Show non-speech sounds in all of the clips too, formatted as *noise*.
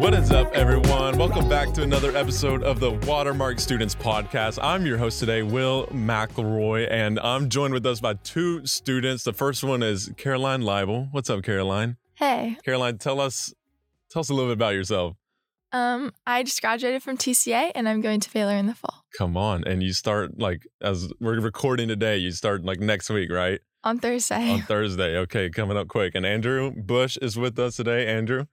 What is up, everyone? Welcome back to another episode of the Watermark Students Podcast. I'm your host today, Will McElroy, and I'm joined with us by two students. The first one is Caroline Leibel. What's up, Caroline? Hey, Caroline, tell us tell us a little bit about yourself. um, I just graduated from TCA and I'm going to Baylor in the fall Come on, and you start like as we're recording today. You start like next week, right? on Thursday. On Thursday. Okay, coming up quick. And Andrew Bush is with us today. Andrew,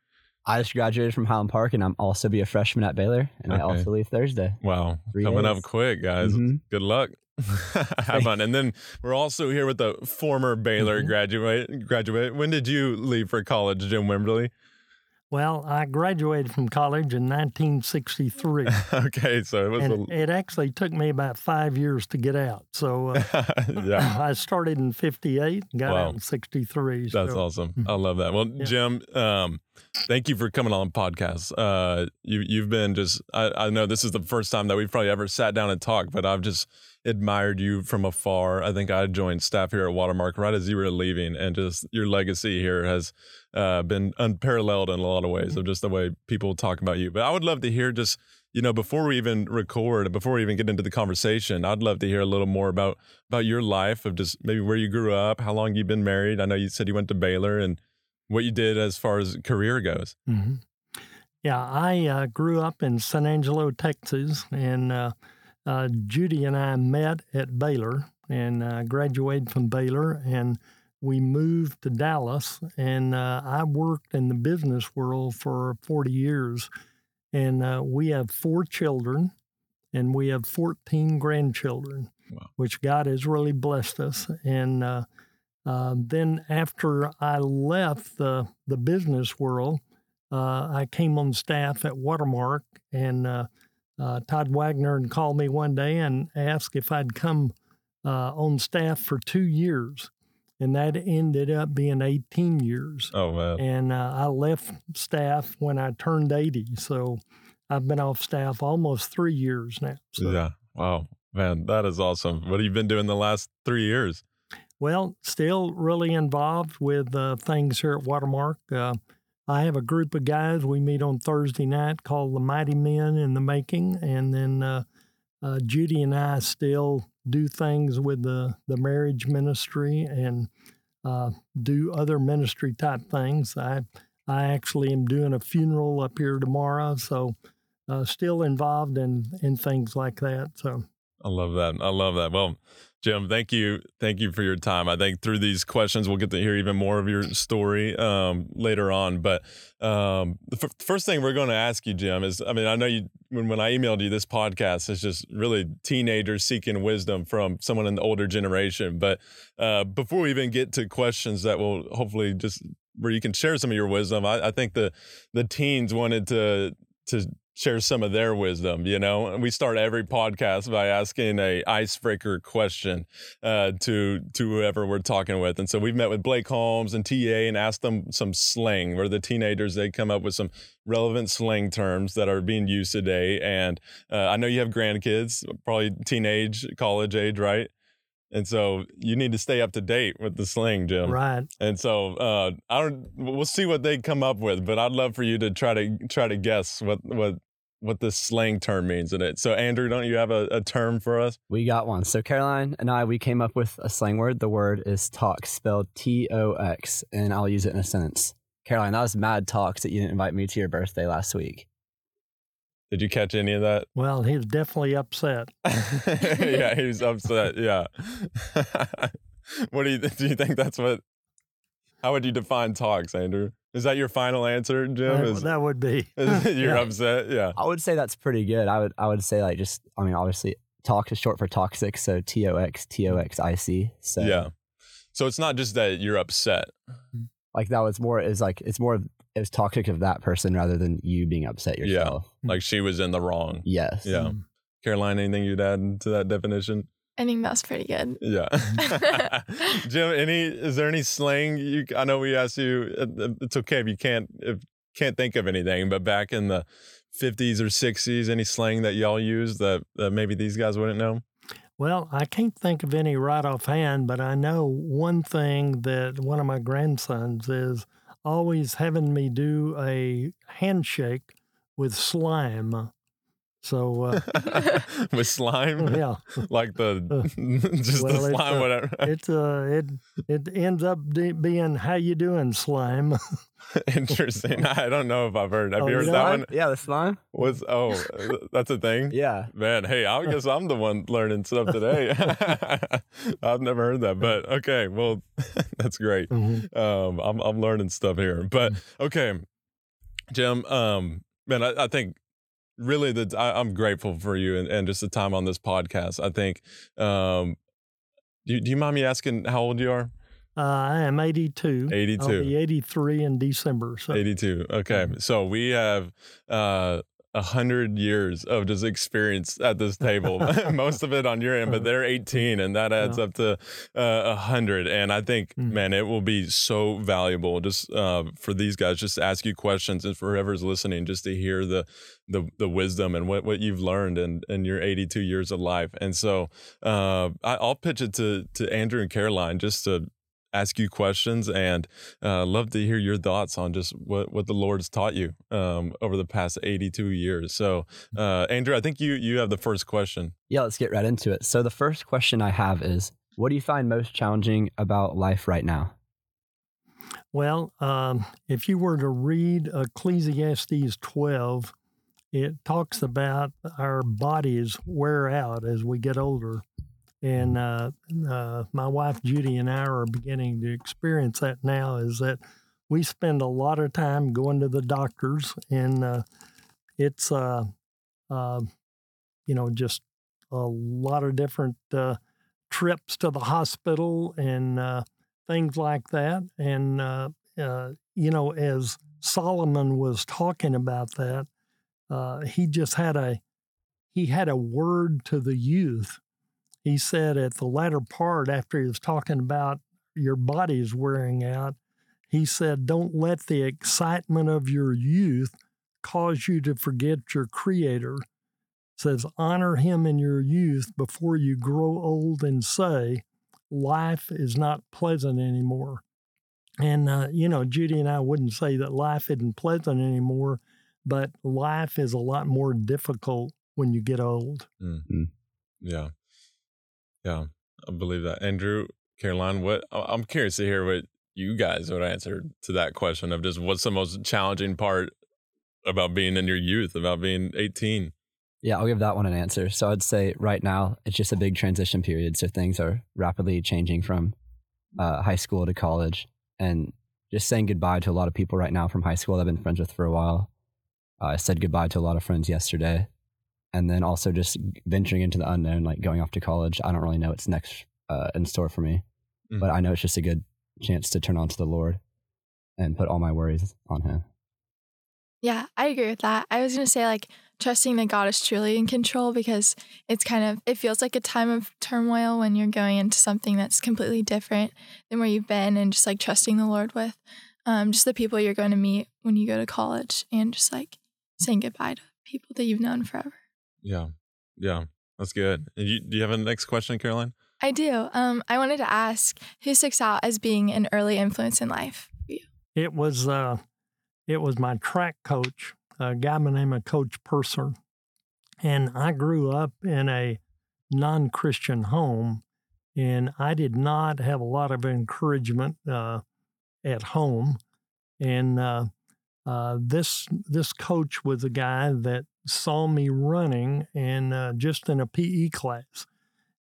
I just graduated from Highland Park, and I'm also be a freshman at Baylor, and I also leave Thursday. wow, Three coming up quick, guys. Mhm. Good luck. *laughs* Have fun. And then we're also here with a former Baylor Mhm. graduate. Graduate. When did you leave for college, Jim Wimberly? Well, I graduated from college in 1963. *laughs* okay, so it was and it actually took me about five years to get out. So uh, *laughs* yeah. I started in 58 got Wow. out in 63. That's so, awesome. I love that. Well, Yeah. Jim, um, thank you for coming on podcast. Uh, you you've been just I, I know this is the first time that we've probably ever sat down and talked, but I've just admired you from afar. I think I joined staff here at Watermark right as you were leaving, and just your legacy here has uh, been unparalleled in a lot of ways of just the way people talk about you. But I would love to hear just you know before we even record, before we even get into the conversation, I'd love to hear a little more about about your life of just maybe where you grew up, how long you've been married. I know you said you went to Baylor and what you did as far as career goes. Mhm. Yeah, I uh, grew up in San Angelo, Texas, and uh, uh, Judy and I met at Baylor and uh, graduated from Baylor, and we moved to Dallas. And uh, I worked in the business world for 40 years, and uh, we have four children, and we have 14 grandchildren, Wow. which God has really blessed us. And uh, then after I left the the business world, uh, I came on staff at Watermark, and uh, uh, Todd Wagner called me one day and asked if I'd come uh, on staff for two years, and that ended up being 18 years. Oh man. And uh, I left staff when I turned 80, so I've been off staff almost three years now. So, Yeah. Wow. Man, that is awesome. What have you been doing the last three years? Well, still really involved with uh, things here at Watermark. Uh, I have a group of guys we meet on Thursday night called the Mighty Men in the Making, and then uh, uh, Judy and I still do things with the the marriage ministry and uh, do other ministry type things. I I actually am doing a funeral up here tomorrow, so uh, still involved in in things like that. So. I love that. I love that. Well, Jim, thank you. Thank you for your time. I think through these questions, we'll get to hear even more of your story um, later on. But um, the f- first thing we're going to ask you, Jim, is I mean, I know you, when, when I emailed you, this podcast is just really teenagers seeking wisdom from someone in the older generation. But uh, before we even get to questions that will hopefully just where you can share some of your wisdom, I, I think the, the teens wanted to, to share some of their wisdom, you know. And we start every podcast by asking a icebreaker question uh, to to whoever we're talking with. And so we've met with Blake Holmes and TA and asked them some slang. Where the teenagers they come up with some relevant slang terms that are being used today. And uh, I know you have grandkids, probably teenage, college age, right? And so you need to stay up to date with the slang, Jim. Right. And so uh, I don't. We'll see what they come up with, but I'd love for you to try to try to guess what what what this slang term means in it. So Andrew, don't you have a, a term for us? We got one. So Caroline and I, we came up with a slang word. The word is tox, spelled T O X, and I'll use it in a sentence. Caroline, that was mad tox that you didn't invite me to your birthday last week. Did you catch any of that? Well, he was definitely upset. *laughs* yeah, he was upset. Yeah. *laughs* what do you do? You think that's what? How would you define tox, Andrew? Is that your final answer, Jim? That, Is, that would be. *laughs* is *laughs* you're Yeah. upset? Yeah. I would say that's pretty good. I would I would say like just I mean obviously tox is short for toxic, so T O X T O X I C. So Yeah. So it's not just that you're upset. like that was more is like it's more of it was toxic of that person rather than you being upset yourself. Yeah. yourself. Hmm. Like she was in the wrong. Yes. Yeah. Hmm. Caroline, anything you'd add to that definition? I think that was pretty good. Yeah. *laughs* *laughs* Jim, any is there any slang you I know we asked you uh, it's okay if you can't if can't think of anything, but back in the 50s or 60s, any slang that y'all used that, that maybe these guys wouldn't know? Well, I can't think of any right offhand, but I know one thing that one of my grandsons is always having me do a handshake with slime. So uh, *laughs* with slime, *laughs* yeah, like the *laughs* just well, the slime, it's, uh, whatever. It's uh, it it ends up de- being how you doing, slime. Interesting. I don't know if I've heard. Have Oh, you you heard know that what? one? Yeah, the slime. Was oh, that's a thing. Yeah. Man, hey, I guess I'm the one learning stuff today. I've never heard that, but okay, well, that's great. Mhm. Um, I'm I'm learning stuff here, but okay, Jim. Um, man, I, I think really that I, I'm grateful for you and, and just the time on this podcast. I think. Um, do you, do you mind me asking how old you are? Uh, I am 82. 82. I'll be 83 in December. So 82. Okay. So we have uh a hundred years of just experience at this table. *laughs* Most of it on your end, but they're 18 and that adds Yeah. up to uh, a hundred. And I think, Mm. man, it will be so valuable just uh, for these guys just to ask you questions and for whoever's listening, just to hear the the the wisdom and what, what you've learned in, in your 82 years of life. And so uh, I, I'll pitch it to to Andrew and Caroline just to ask you questions and uh, love to hear your thoughts on just what, what the Lord's taught you um, over the past 82 years. So, uh, Andrew, I think you you have the first question. Yeah, let's get right into it. So the first question I have is, what do you find most challenging about life right now? Well, um, if you were to read Ecclesiastes 12, it talks about our bodies wear out as we get older. And uh, uh, my wife Judy and I are beginning to experience that now. Is that we spend a lot of time going to the doctors, and uh, it's uh, uh, you know just a lot of different uh, trips to the hospital and things like that. And, you know, as Solomon was talking about that, he just had a, he had a word to the youth. He said at the latter part, after he was talking about your body's wearing out, he said, Don't let the excitement of your youth cause you to forget your creator. Says, honor him in your youth before you grow old and say, life is not pleasant anymore. And, uh, you know, Judy and I wouldn't say that life isn't pleasant anymore, but life is a lot more difficult when you get old. Yeah, yeah, I believe that. Andrew, Caroline, what I'm curious to hear what you guys would answer to that question of just what's the most challenging part about being in your youth, about being 18. Yeah, I'll give that one an answer. So I'd say right now it's just a big transition period. So things are rapidly changing from uh, high school to college, and just saying goodbye to a lot of people right now from high school I've been friends with for a while. Uh, I said goodbye to a lot of friends yesterday, and then also just venturing into the unknown, like going off to college. I don't really know what's next uh, in store for me, but I know it's just a good chance to turn on to the Lord and put all my worries on Him. Yeah, I agree with that. I was going to say, like, trusting that God is truly in control because it's kind of, it feels like a time of turmoil when you're going into something that's completely different than where you've been and just like trusting the Lord with um, just the people you're going to meet when you go to college and just like saying goodbye to people that you've known forever. Yeah, yeah, that's good. And you, do you have a next question, Caroline? I do. Um, I wanted to ask who sticks out as being an early influence in life for you? It was, uh, it was my track coach, a guy by the name of Coach Purser. And I grew up in a non Christian home, and I did not have a lot of encouragement uh, at home. And uh, uh, this this coach was a guy that saw me running and uh, just in a PE class,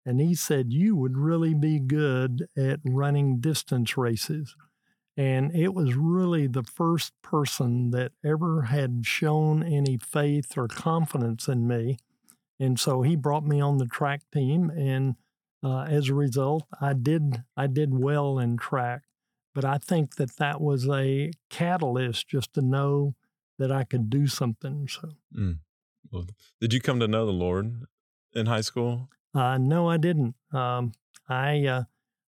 and he said you would really be good at running distance races. And it was really the first person that ever had shown any faith or confidence in me. And so he brought me on the track team, and uh, as a result, I did I did well in track. But I think that that was a catalyst just to know that I could do something. So Well, did you come to know the Lord in high school? Uh, no, I didn't. Um, I uh,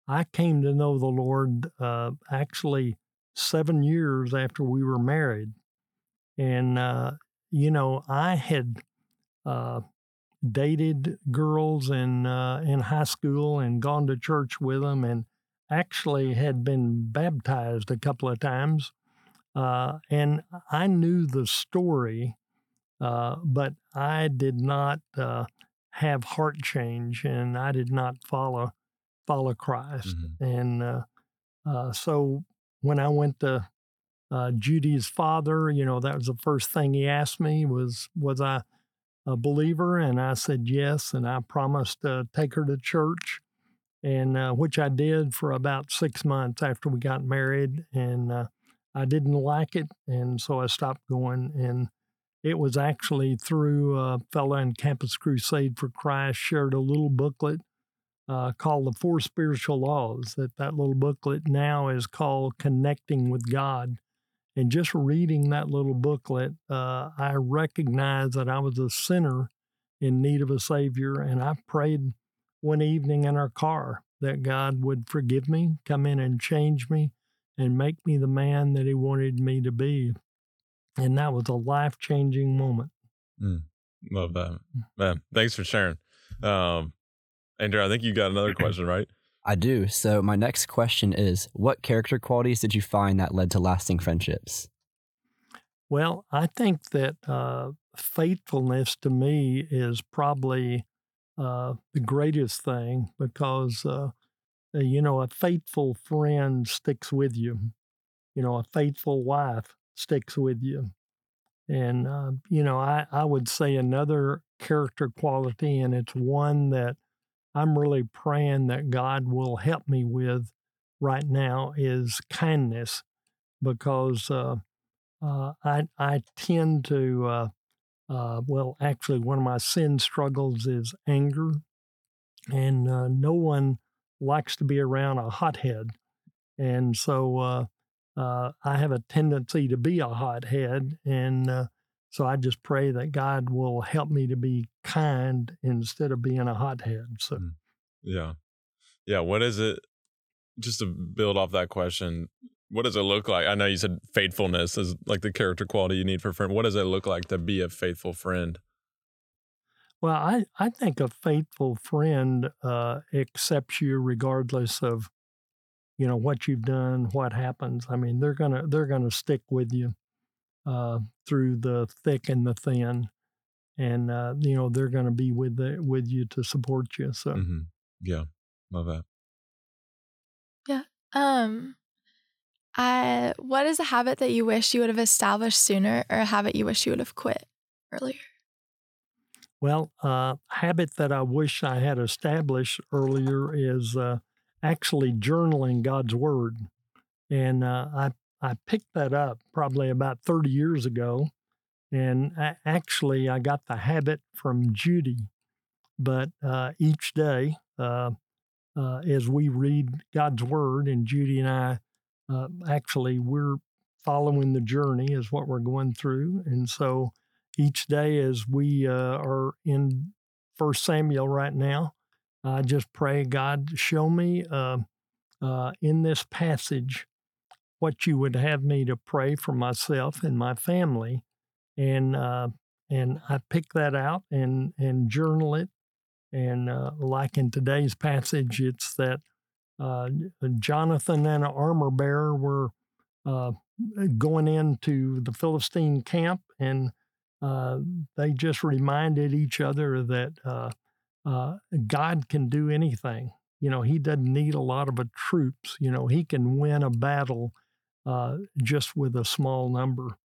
I came to know the Lord uh, actually seven years after we were married, and uh, you know I had uh, dated girls in uh, in high school and gone to church with them, and actually had been baptized a couple of times, uh, and I knew the story, uh, but I did not uh, have heart change, and I did not follow follow Christ, Mhm. and uh, uh, so when I went to uh, Judy's father, you know, that was the first thing he asked me was, was I a believer? And I said yes. And I promised to take her to church, and uh, which I did for about six months after we got married. And uh, I didn't like it. And so I stopped going. And it was actually through a fellow in Campus Crusade for Christ shared a little booklet uh, called The Four Spiritual Laws. That that little booklet now is called Connecting with God. And just reading that little booklet, uh, I recognized that I was a sinner in need of a Savior. And I prayed one evening in our car that God would forgive me, come in and change me, and make me the man that He wanted me to be. And that was a life changing moment. Love that, man. Thanks for sharing. Um, Andrew, I think you got another question, right? *clears throat* I do. So my next question is what character qualities did you find that led to lasting friendships? Well, I think that uh, faithfulness to me is probably uh, the greatest thing because, uh, you know, a faithful friend sticks with you. You know, a faithful wife sticks with you. And, uh, you know, I, I would say another character quality, and it's one that I'm really praying that God will help me with right now, is kindness. Because uh, uh, I I tend to uh, uh, well actually one of my sin struggles is anger, and uh, no one likes to be around a hothead, and so uh, I have a tendency to be a hothead, and uh, so I just pray that God will help me to be kind instead of being a hothead. So. Mm. Yeah. Yeah. What is it? Just to build off that question, what does it look like? I know you said faithfulness is like the character quality you need for a friend. What does it look like to be a faithful friend? Well, I, I think a faithful friend uh, accepts you regardless of, you know, what you've done, what happens. I mean, they're gonna they're gonna stick with you uh, through the thick and the thin, and uh, you know they're gonna be with the, with you to support you. So hmm Yeah. Love that. Yeah. Um, I what is a habit that you wish you would have established sooner, or a habit you wish you would have quit earlier? Well, uh, habit that I wish I had established earlier is uh, actually journaling God's Word, and uh, I I picked that up probably about thirty years ago, and a- actually I got the habit from Judy, but uh, each day uh, uh, as we read God's Word, and Judy and I uh, actually we're following the journey is what we're going through, and so each day as we uh, are in First Samuel right now. I just pray, God, show me uh, uh, in this passage what you would have me to pray for myself and my family, and uh, and I pick that out and and journal it. And uh, like in today's passage, it's that uh, Jonathan and an armor bearer were uh, going into the Philistine camp and uh, they just reminded each other that uh, God can do anything. You know, He doesn't need a lot of uh, troops. You know, He can win a battle uh, just with a small number.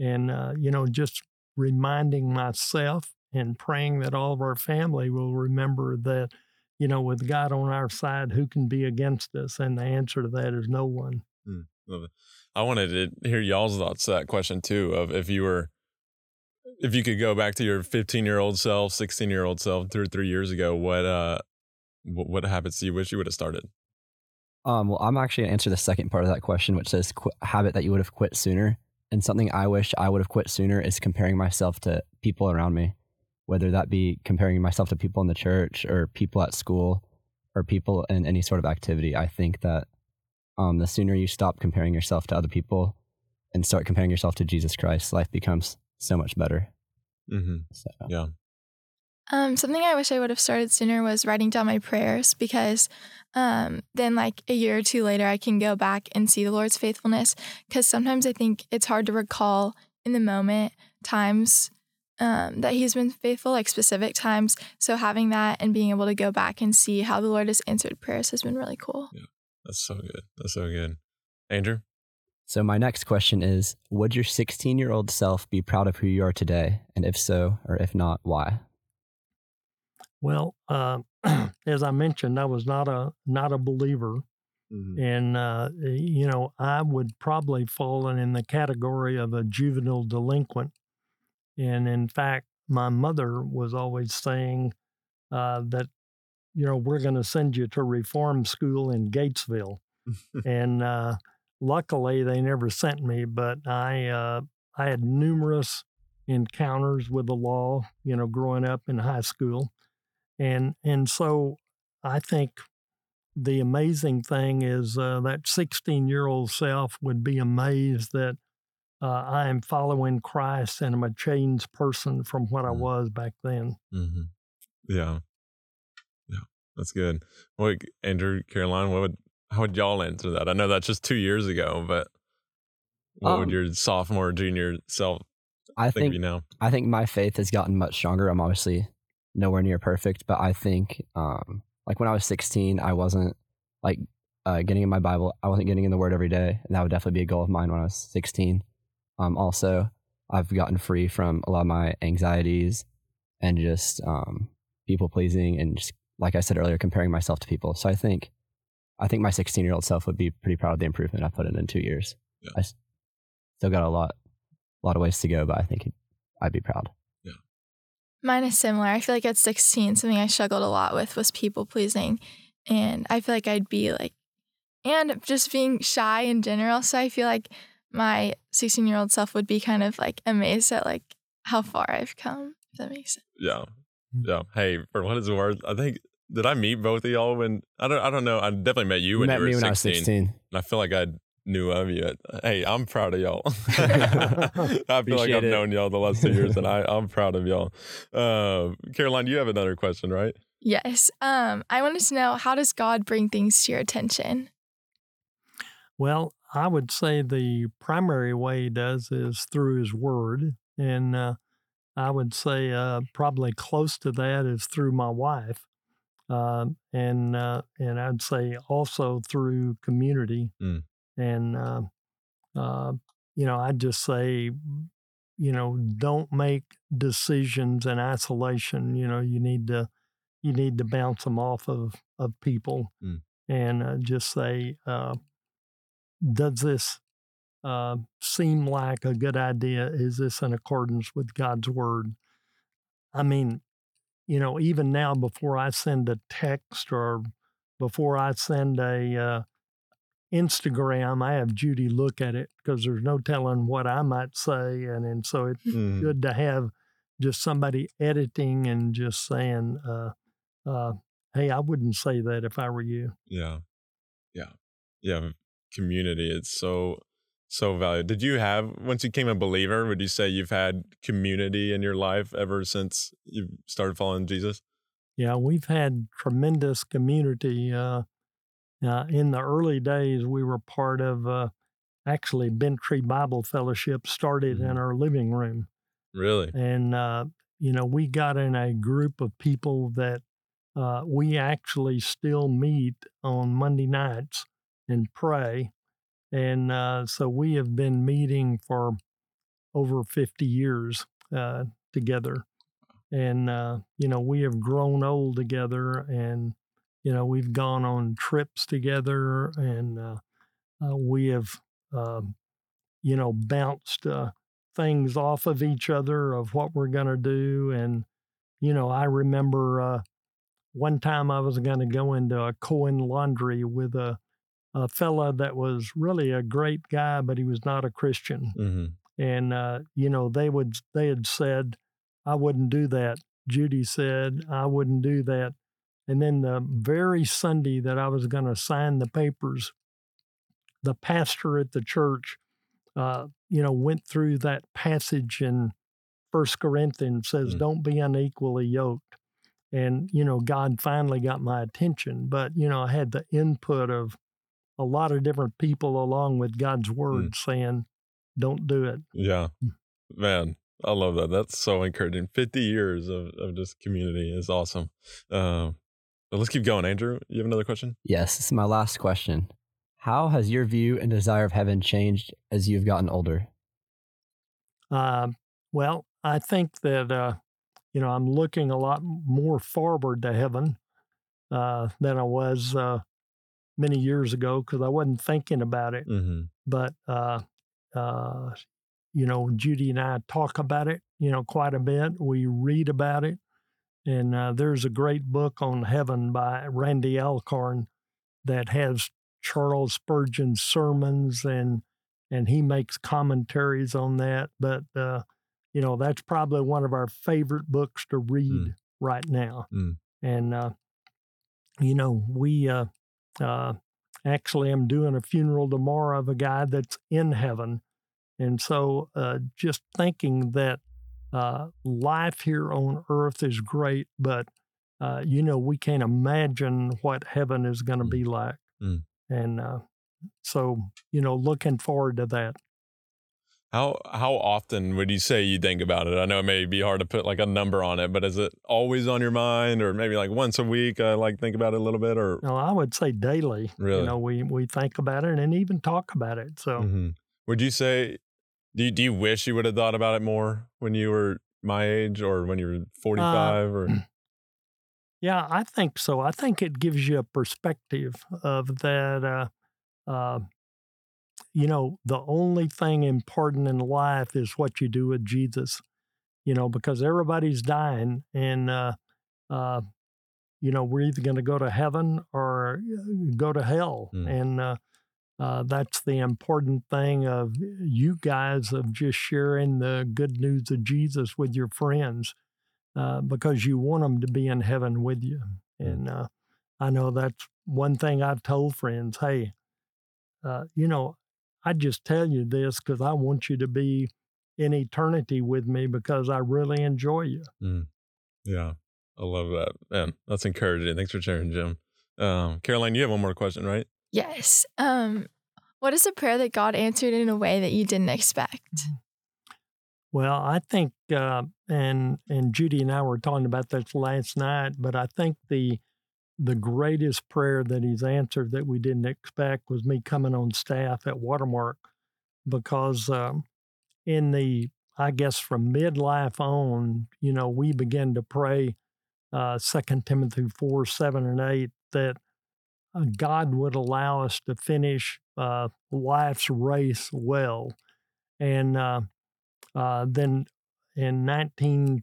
And, uh, you know, just reminding myself and praying that all of our family will remember that, you know, with God on our side, who can be against us? And the answer to that is no one. It. I wanted to hear y'all's thoughts to that question too of if you were if you could go back to your 15 year old self, 16 year old self, two or three years ago, what uh what, what habits do you wish you would have started? Um, well, I'm actually going to answer the second part of that question, which says qu- habit that you would have quit sooner. And something I wish I would have quit sooner is comparing myself to people around me. whether that be comparing myself to people in the church or people at school or people in any sort of activity. I think that um, the sooner you stop comparing yourself to other people and start comparing yourself to Jesus Christ, life becomes so much better. Mm-hmm. So, Yeah. Um, something I wish I would have started sooner was writing down my prayers because um, then, like a year or two later, I can go back and see the Lord's faithfulness. Because sometimes I think it's hard to recall in the moment times um, that He's been faithful, like specific times. So having that and being able to go back and see how the Lord has answered prayers has been really cool. Yeah, That's so good. That's so good. Andrew? So my next question is Would your 16 year old self be proud of who you are today? And if so, or if not, why? Well, uh, *clears throat* as I mentioned, I was not a not a believer, Mm-hmm. and uh, you know I would probably fall in the category of a juvenile delinquent. And in fact, my mother was always saying uh, that you know we're going to send you to reform school in Gatesville, *laughs* and uh, luckily they never sent me. But I uh, I had numerous encounters with the law, you know, growing up in high school and and so I think the amazing thing is uh, that 16 year old self would be amazed that uh, I am following Christ and I'm a changed person from what I Mm. was back then. Mm-hmm. Yeah. Yeah. That's good. What, Andrew, Caroline, what would, *laughs* how would y'all answer that? I know that's just two years ago, but what would Um, your sophomore, junior self I think, of think you now? I think my faith has gotten much stronger. I'm obviously nowhere near perfect, but I think um, like when I was 16, I wasn't like uh, getting in my Bible. I wasn't getting in the Word every day, and that would definitely be a goal of mine when I was 16. Um, also, I've gotten free from a lot of my anxieties and just um, people pleasing, and just like I said earlier, comparing myself to people. So I think I think my 16 year old self would be pretty proud of the improvement I put in in two years. Yeah. I s- still got a lot, a lot of ways to go, but I think I'd be proud. Yeah. Mine is similar. I feel like at 16, something I struggled a lot with was people pleasing. And I feel like I'd be like, and just being shy in general. So I feel like my 16 year old self would be kind of like amazed at like how far I've come. If that makes sense. Yeah. Mm. Yeah. Hey, for what it's worth, I think, did I meet both of y'all when, I don't, I don't know. I definitely met you when met you were me 16. when I was 16. And I feel like I knew of you. Hey, I'm proud of y'all. *laughs* *laughs* I feel like I've it. known y'all the last two years, and *laughs* I, I'm proud of y'all. Uh, Caroline, you have another question, right? Yes. Um, I wanted to know how does God bring things to your attention? Well, I would say the primary way he does is through his word. And uh, I would say uh, probably close to that is through my wife. Um, and uh, and I'd say also through community. Mm. And, uh, uh, you know, I'd just say, you know, don't make decisions in isolation. You know, you need to you need to bounce them off of of people Mm. and uh, just say, uh, does this uh, seem like a good idea? Is this in accordance with God's word? I mean, you know, even now, before I send a text or before I send a uh, Instagram, I have Judy look at it because there's no telling what I might say, and and so it's Mhm. good to have just somebody editing and just saying, uh, uh, "Hey, I wouldn't say that if I were you." Yeah. Yeah. Yeah. Community. It's so, so valuable. Did you have, once you became a believer, would you say you've had community in your life ever since you started following Jesus? Yeah, we've had tremendous community. Uh, uh, in the early days, we were part of uh, actually Bent Tree Bible Fellowship started Mhm. in our living room. Really? And, uh, you know, we got in a group of people that uh, we actually still meet on Monday nights and pray. And uh, so we have been meeting for over 50 years uh, together. And, uh, you know, we have grown old together and, you know, we've gone on trips together and uh, uh, we have, um, you know, bounced uh, things off of each other of what we're going to do. And, you know, I remember uh, one time I was going to go into a coin laundry with a, a fella that was really a great guy, but he was not a Christian Mm-hmm. and uh, you know they would they had said I wouldn't do that, Judy said I wouldn't do that. And then the very Sunday that I was going to sign the papers, the pastor at the church, uh, you know, went through that passage in First Corinthians says, Mm. "Don't be unequally yoked." And you know, God finally got my attention. But you know, I had the input of a lot of different people along with God's word saying, "Don't do it." Yeah. Mm. Man, I love that. That's so encouraging. 50 years of, of just community is awesome. Um, but let's keep going. Andrew, you have another question? Yes, this is my last question. How has your view and desire of heaven changed as you've gotten older? Uh, well, I think that uh, you know I'm looking a lot more forward to heaven uh, than I was uh, many years ago because I wasn't thinking about it. Mm-hmm. But uh, uh, you know, Judy and I talk about it, you know, quite a bit. We read about it, and uh, there's a great book on heaven by Randy Alcorn that has Charles Spurgeon's sermons and and he makes commentaries on that. But uh, you know, that's probably one of our favorite books to read right now. Mm. And uh, you know, we uh, uh, actually I'm doing a funeral tomorrow of a guy that's in heaven, and so uh, just thinking that uh, life here on earth is great, but uh, you know, we can't imagine what heaven is going to Mm. be like, Mm. and uh, so you know, looking forward to that. How how often would you say you think about it? I know it may be hard to put like a number on it, but is it always on your mind, or maybe like once a week? I like think about it a little bit, or No, I would say daily. Really? You know, we we think about it and even talk about it. So Mhm. would you say? Do you, do you wish you would have thought about it more when you were my age, or when you were forty five, or *clears throat* yeah, I think so. I think it gives you a perspective of that. Uh, uh, you know, the only thing important in life is what you do with Jesus. You know, because everybody's dying, and uh, uh, you know we're either going to go to heaven or uh, go to hell, Mm. and uh, uh, that's the important thing of you guys of just sharing the good news of Jesus with your friends uh, because you want them to be in heaven with you. And uh, I know that's one thing I've told friends hey, uh, you know, I just tell you this because I want you to be in eternity with me because I really enjoy you. yeah, I love that. Man, that's encouraging. Thanks for sharing, Jim. Um, Caroline, you have one more question, right? Yes. Um, what is a prayer that God answered in a way that you didn't expect? Well, I think, uh, and and Judy and I were talking about this last night, but I think the the greatest prayer that he's answered that we didn't expect was me coming on staff at Watermark, because um, in the I guess from midlife on, you know, we began to pray uh, Second Timothy four seven and eight that uh, God would allow us to finish uh, life's race well, and uh, uh, then in 19,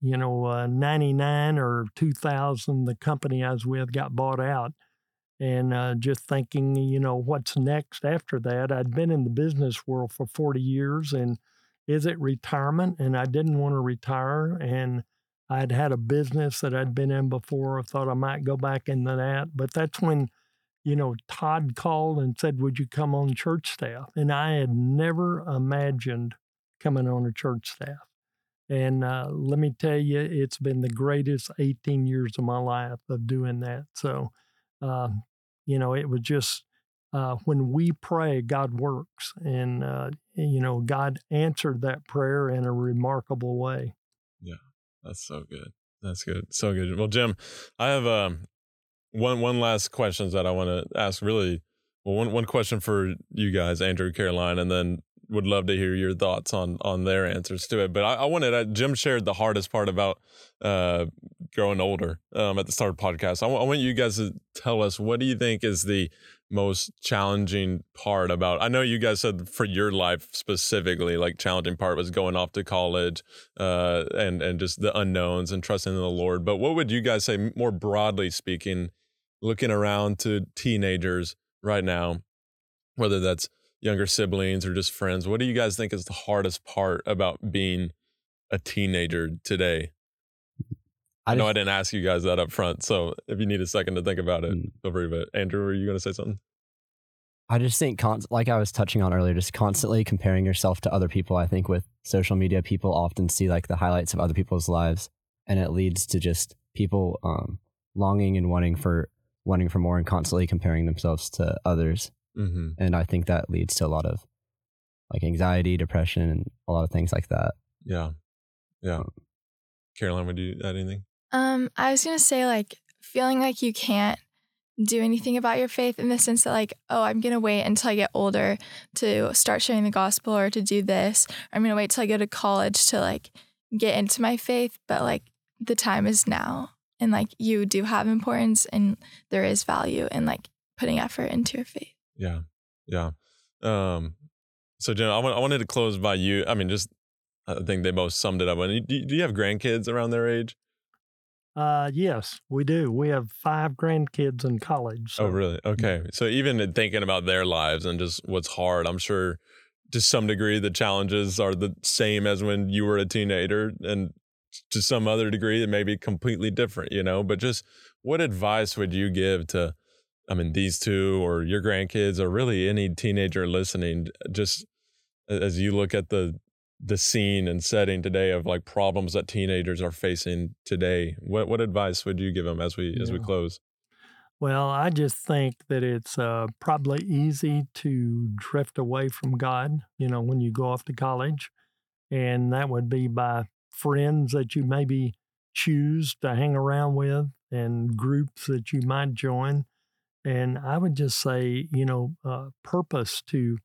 you know, uh, 99 or 2000, the company I was with got bought out. And uh, just thinking, you know, what's next after that? I'd been in the business world for 40 years, and is it retirement? And I didn't want to retire. And I'd had a business that I'd been in before. I thought I might go back into that. But that's when, you know, Todd called and said, Would you come on church staff? And I had never imagined coming on a church staff. And uh, let me tell you, it's been the greatest 18 years of my life of doing that. So, uh, you know, it was just uh, when we pray, God works. And, uh, you know, God answered that prayer in a remarkable way. Yeah, that's so good. That's good. So good. Well, Jim, I have um one one last questions that I want to ask. Really, well, one one question for you guys, Andrew, Caroline, and then would love to hear your thoughts on on their answers to it. But I, I wanted uh, Jim shared the hardest part about uh growing older um at the start of podcast. I want you guys to tell us what do you think is the most challenging part about i know you guys said for your life specifically like challenging part was going off to college uh and and just the unknowns and trusting in the lord but what would you guys say more broadly speaking looking around to teenagers right now whether that's younger siblings or just friends what do you guys think is the hardest part about being a teenager today I, know I didn't ask you guys that up front, so if you need a second to think about it, Mm. feel free. But Andrew, were you going to say something? I just think, con- like I was touching on earlier, just constantly comparing yourself to other people. I think with social media, people often see like the highlights of other people's lives, and it leads to just people um, longing and wanting for wanting for more and constantly comparing themselves to others. Mm-hmm. And I think that leads to a lot of like anxiety, depression, and a lot of things like that. Yeah, yeah. Caroline, would you add anything? Um, I was gonna say like feeling like you can't do anything about your faith in the sense that like, oh, I'm gonna wait until I get older to start sharing the gospel or to do this. Or I'm gonna wait till I go to college to like get into my faith, but like the time is now. And like you do have importance and there is value in like putting effort into your faith. Yeah, yeah. Um, so Jim, I, wanted to close by you. I mean, just I think they both summed it up. And do, do you have grandkids around their age? Uh, yes, we do. We have five grandkids in college. So Oh, really? Mm. Okay. So even thinking about their lives and just what's hard, I'm sure to some degree the challenges are the same as when you were a teenager, and to some other degree it may be completely different, you know. But just what advice would you give to, I mean, these two or your grandkids or really any teenager listening, just as you look at the the scene and setting today of like problems that teenagers are facing today what what advice would you give them as we as we close Well, I just think that it's uh, probably easy to drift away from God, you know, when you go off to college. And that would be by friends that you maybe choose to hang around with and groups that you might join. And I would just say, you know, uh, purpose to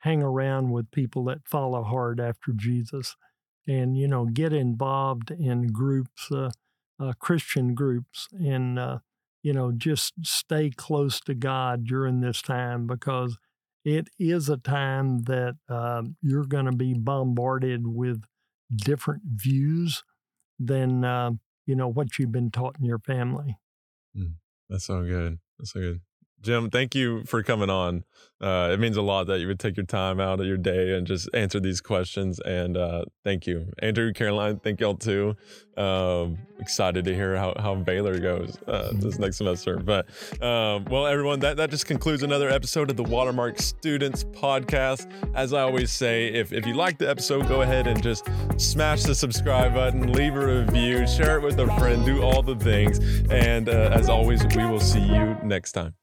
hang around with people that follow hard after Jesus and, you know, get involved in groups, uh, uh, Christian groups, and, uh, you know, just stay close to God during this time because it is a time that um, you're going to be bombarded with different views than, uh, you know, what you've been taught in your family. That's so good. That's so good. Jim, thank you for coming on. Uh, it means a lot that you would take your time out of your day and just answer these questions. And uh, thank you, Andrew, Caroline. Thank y'all too. Um, excited to hear how, how Baylor goes uh, this next semester. But um, well, everyone, that, that just concludes another episode of the Watermark Students Podcast. As I always say, if, if you like the episode, go ahead and just smash the subscribe button, leave a review, share it with a friend, do all the things. And uh, as always, we will see you next time.